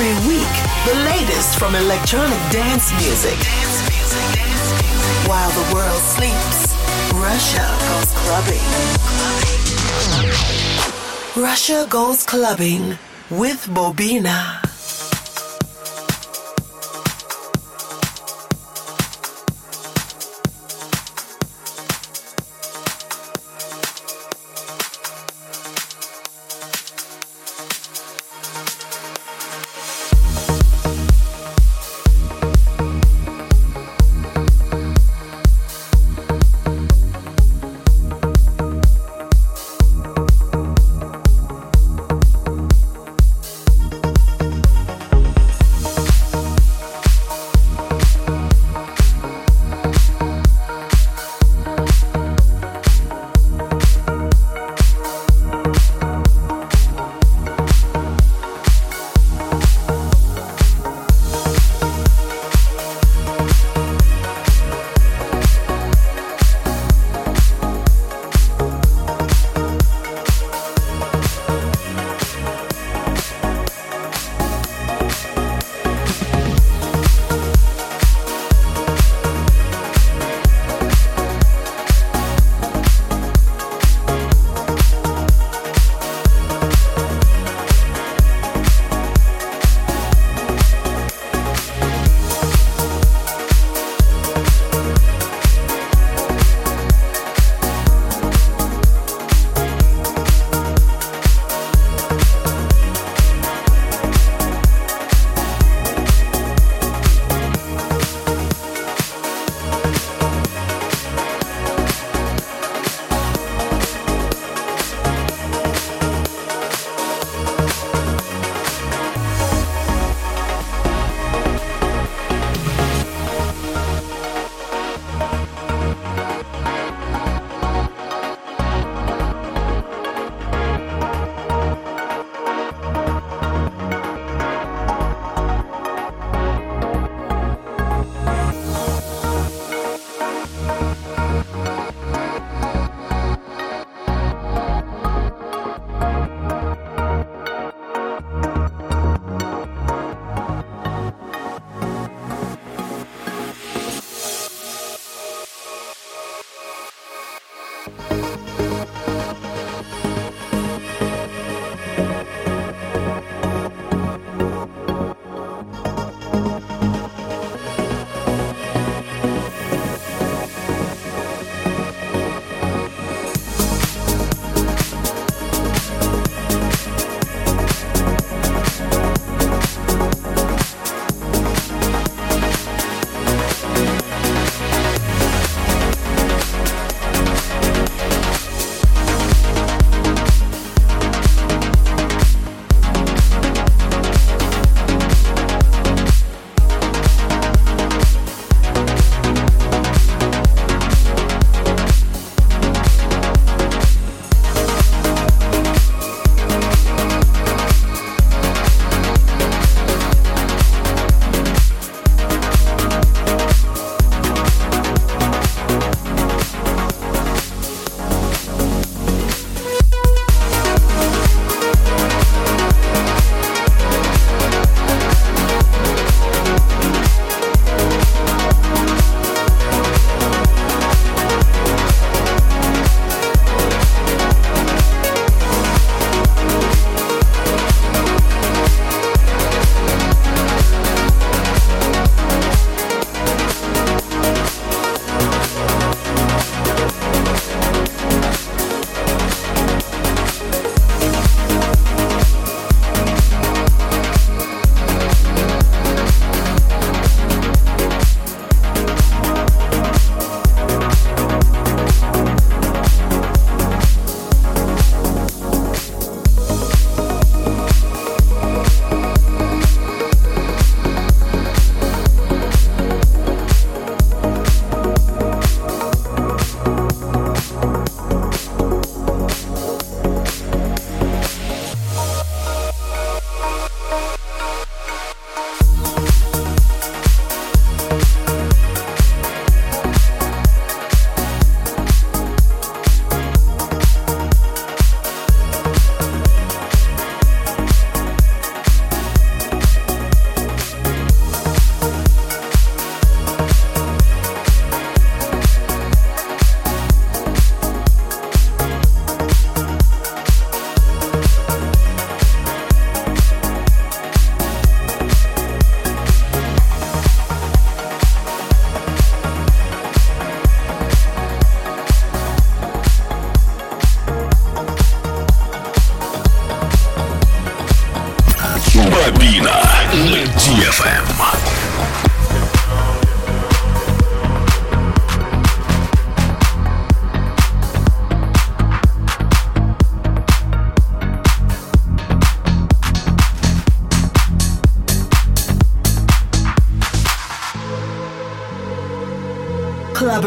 Every week, the latest from electronic dance music. While the world sleeps, Russia goes clubbing. Russia goes clubbing with Bobina.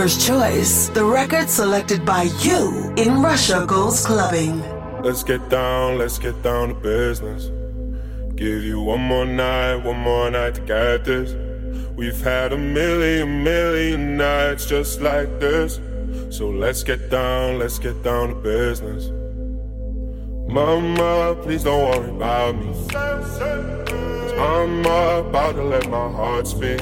Clubber's Choice, the record selected by you in Russia Goes Clubbing. Let's get down, let's get down to business. Give you one more night, one more night to get this. We've had a million, million nights just like this. So let's get down, let's get down to business. Mama, please don't worry about me. I'm about to let my heart speak.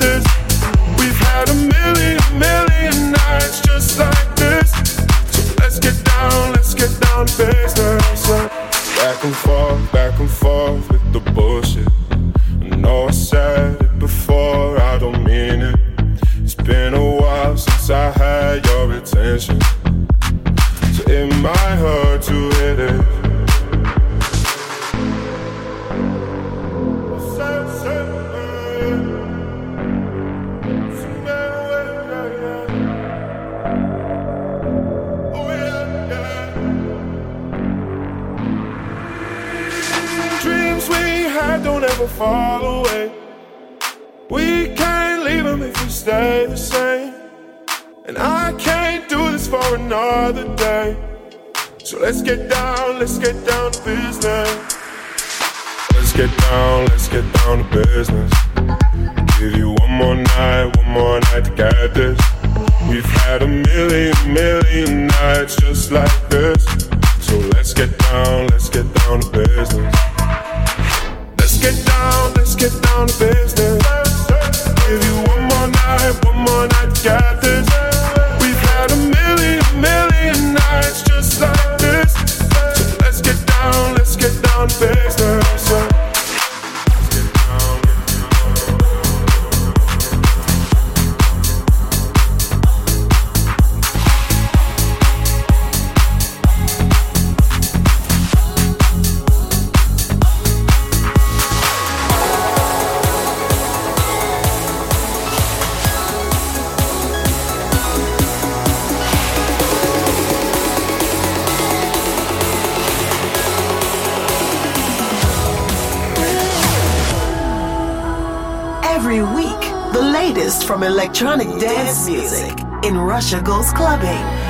Every week, the latest from electronic dance music in Russia Goes Clubbing.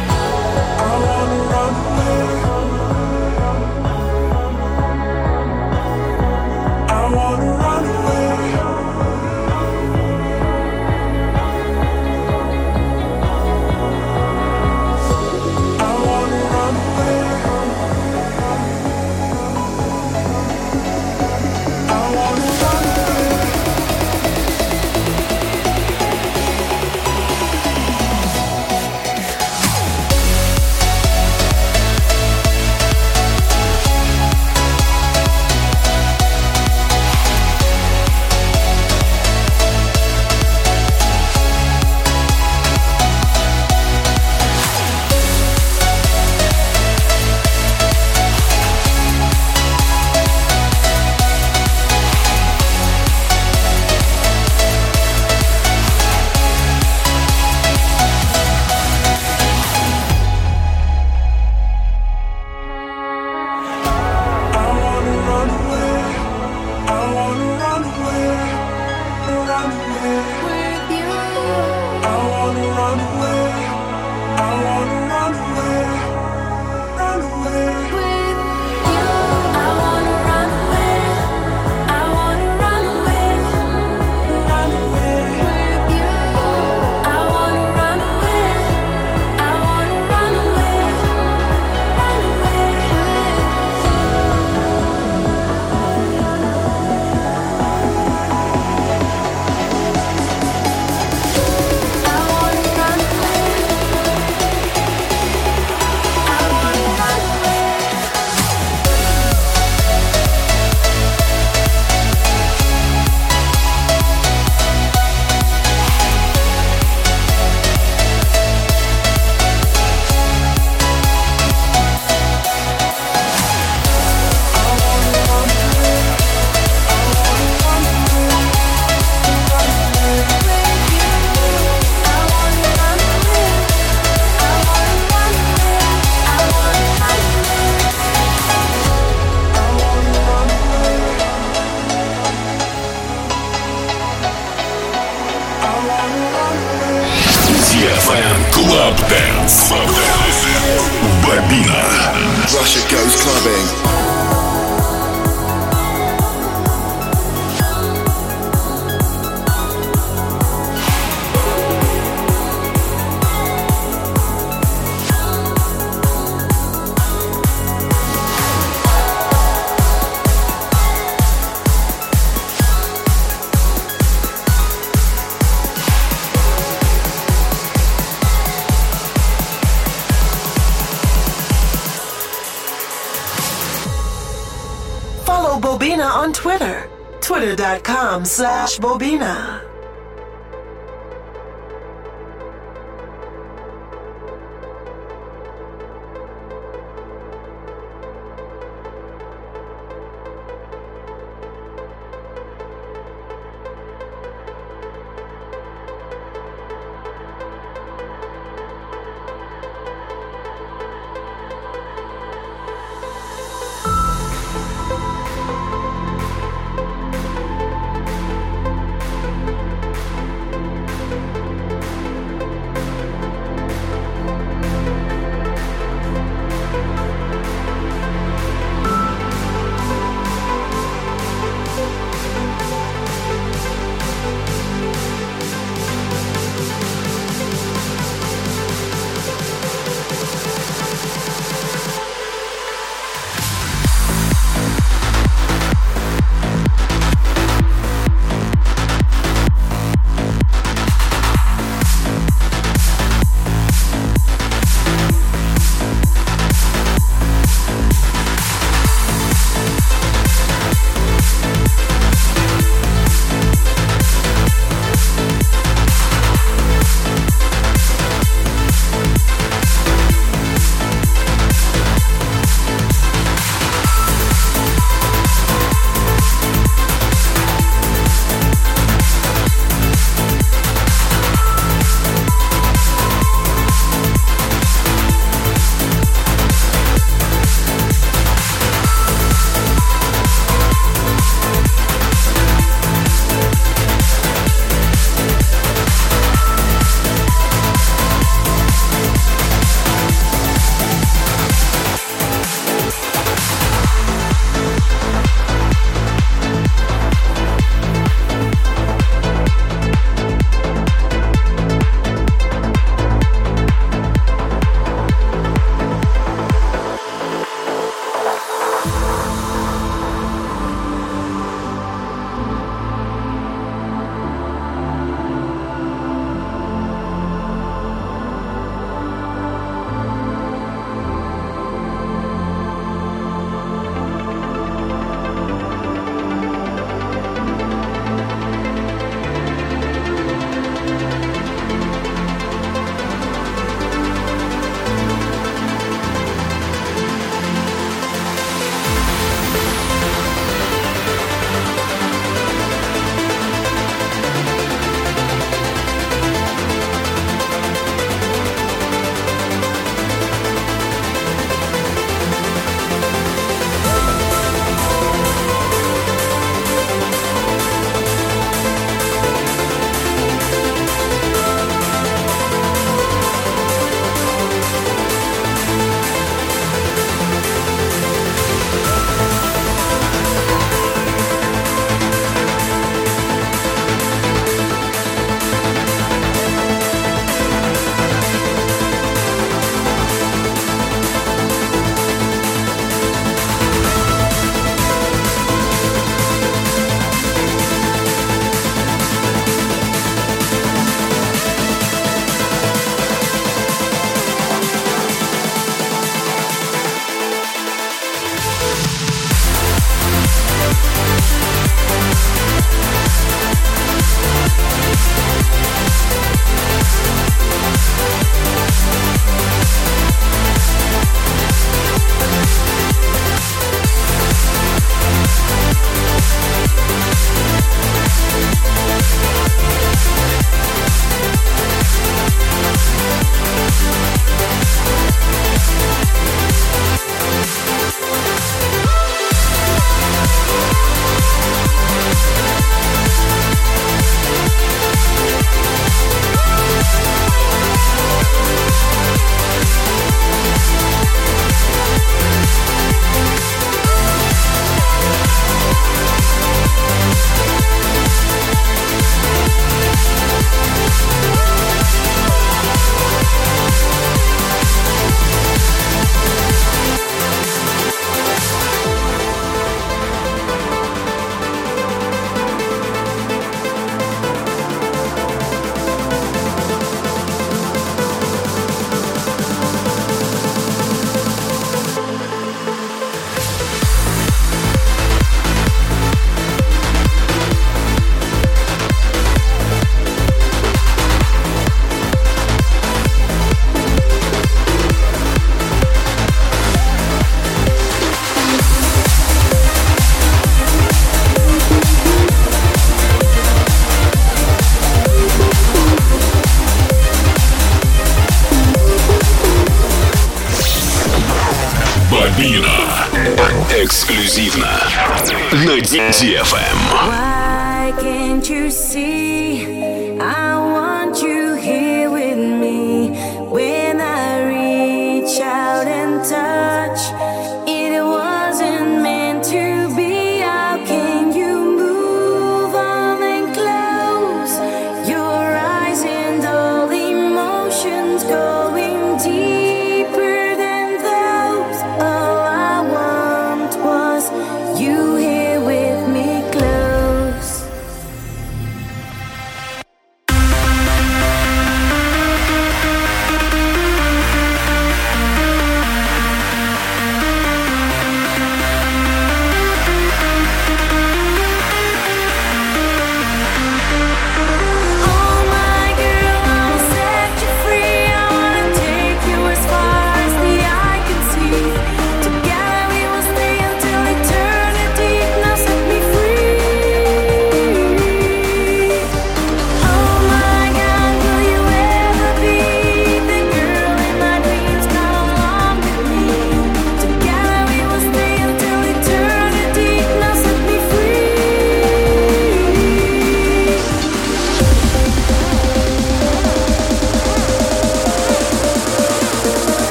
Bobina.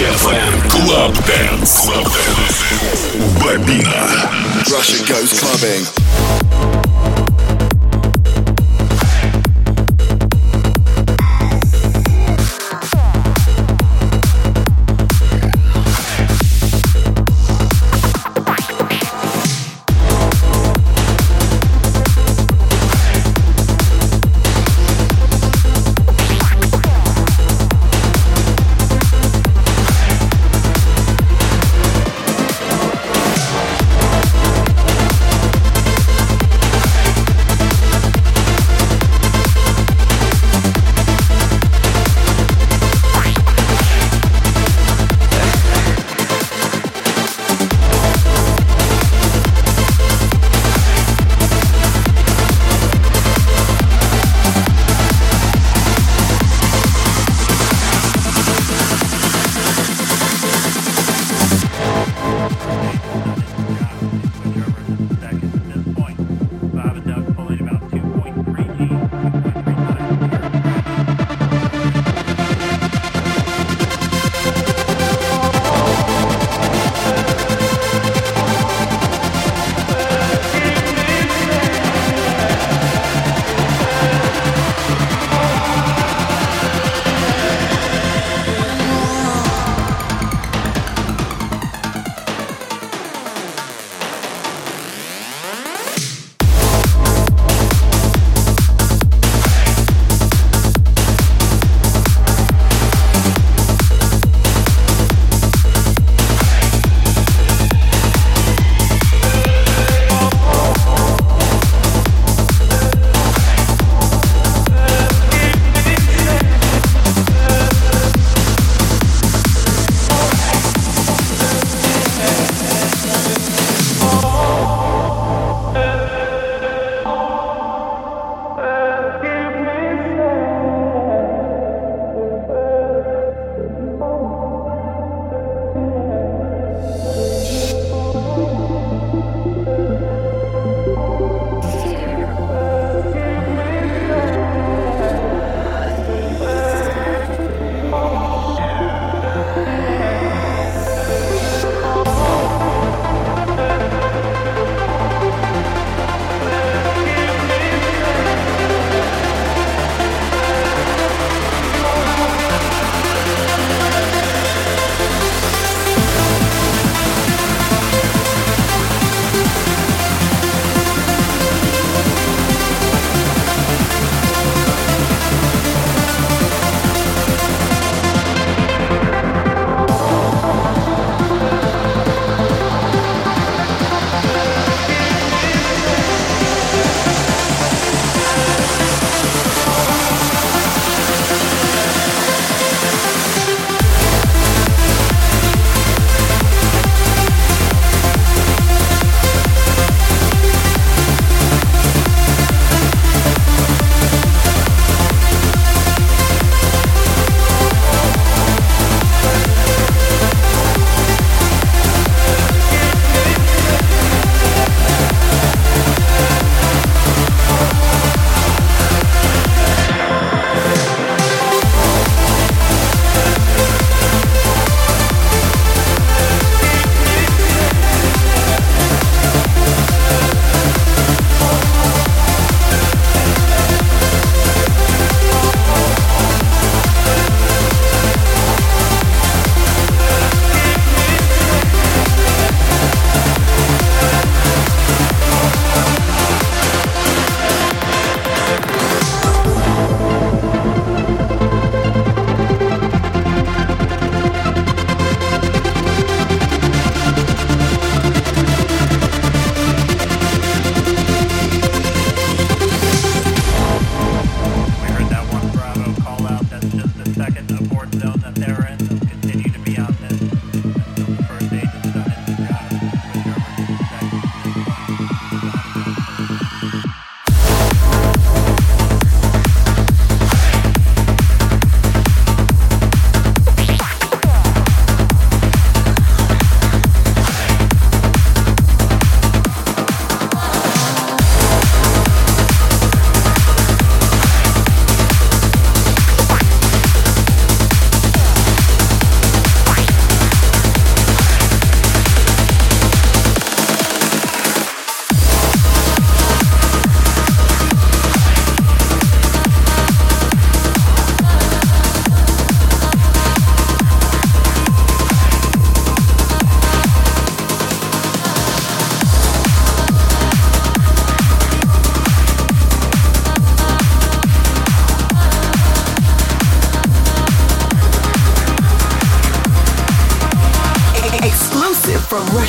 Club Dance. Club Dance. Bobina. Russia goes clubbing.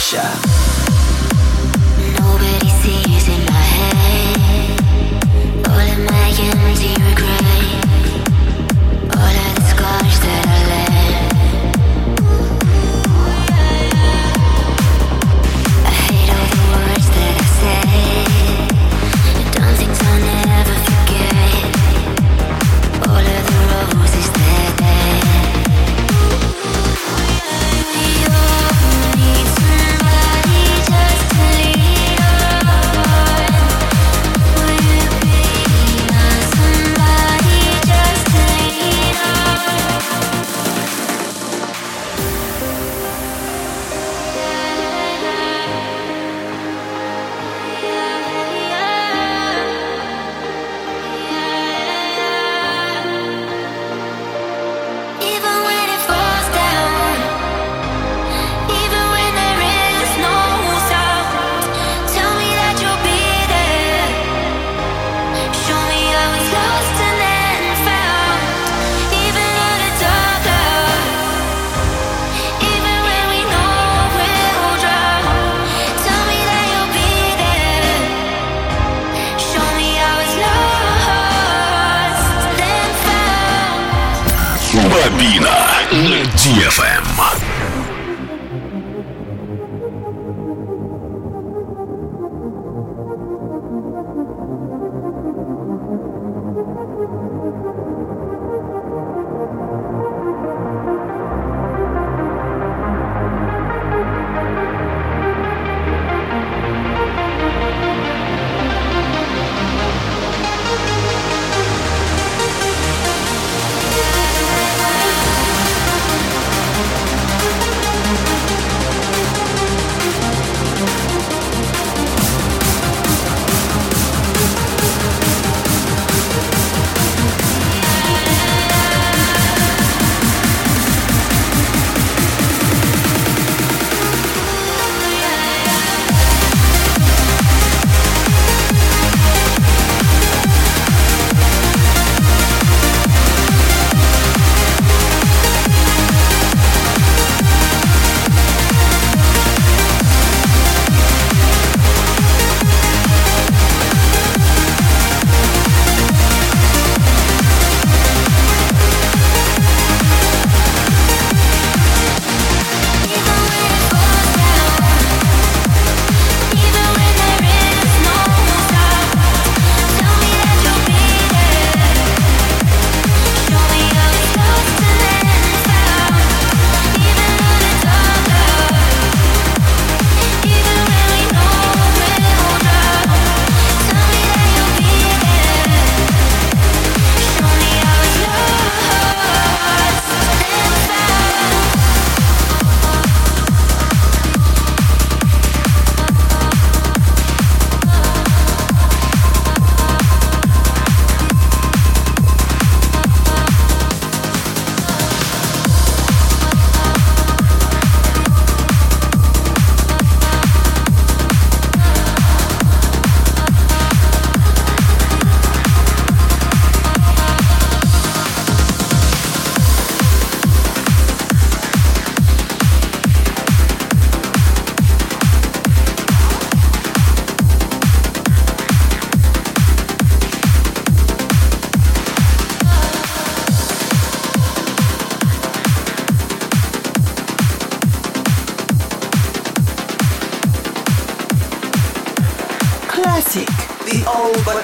Russia.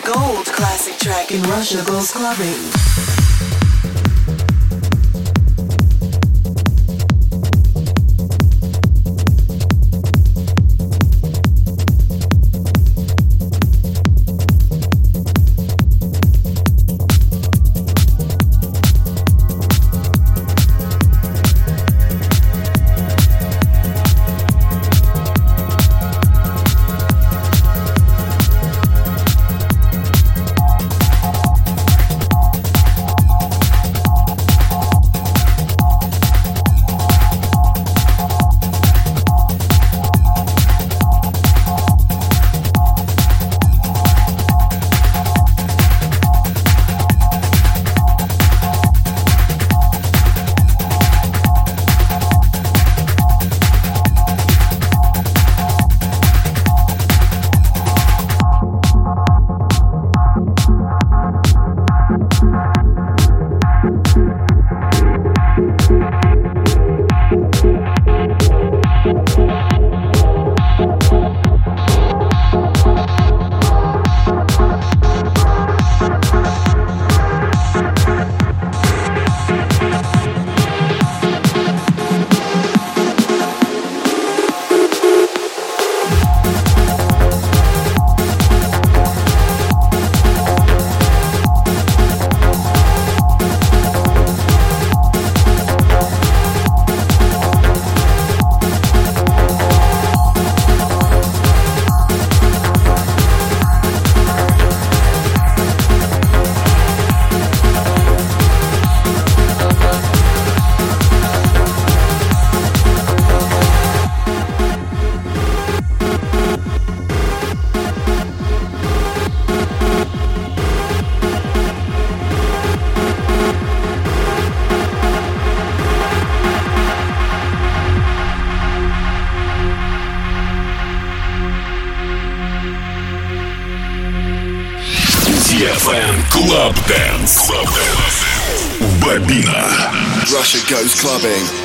Gold classic track in Russia goes clubbing. Russia goes clubbing.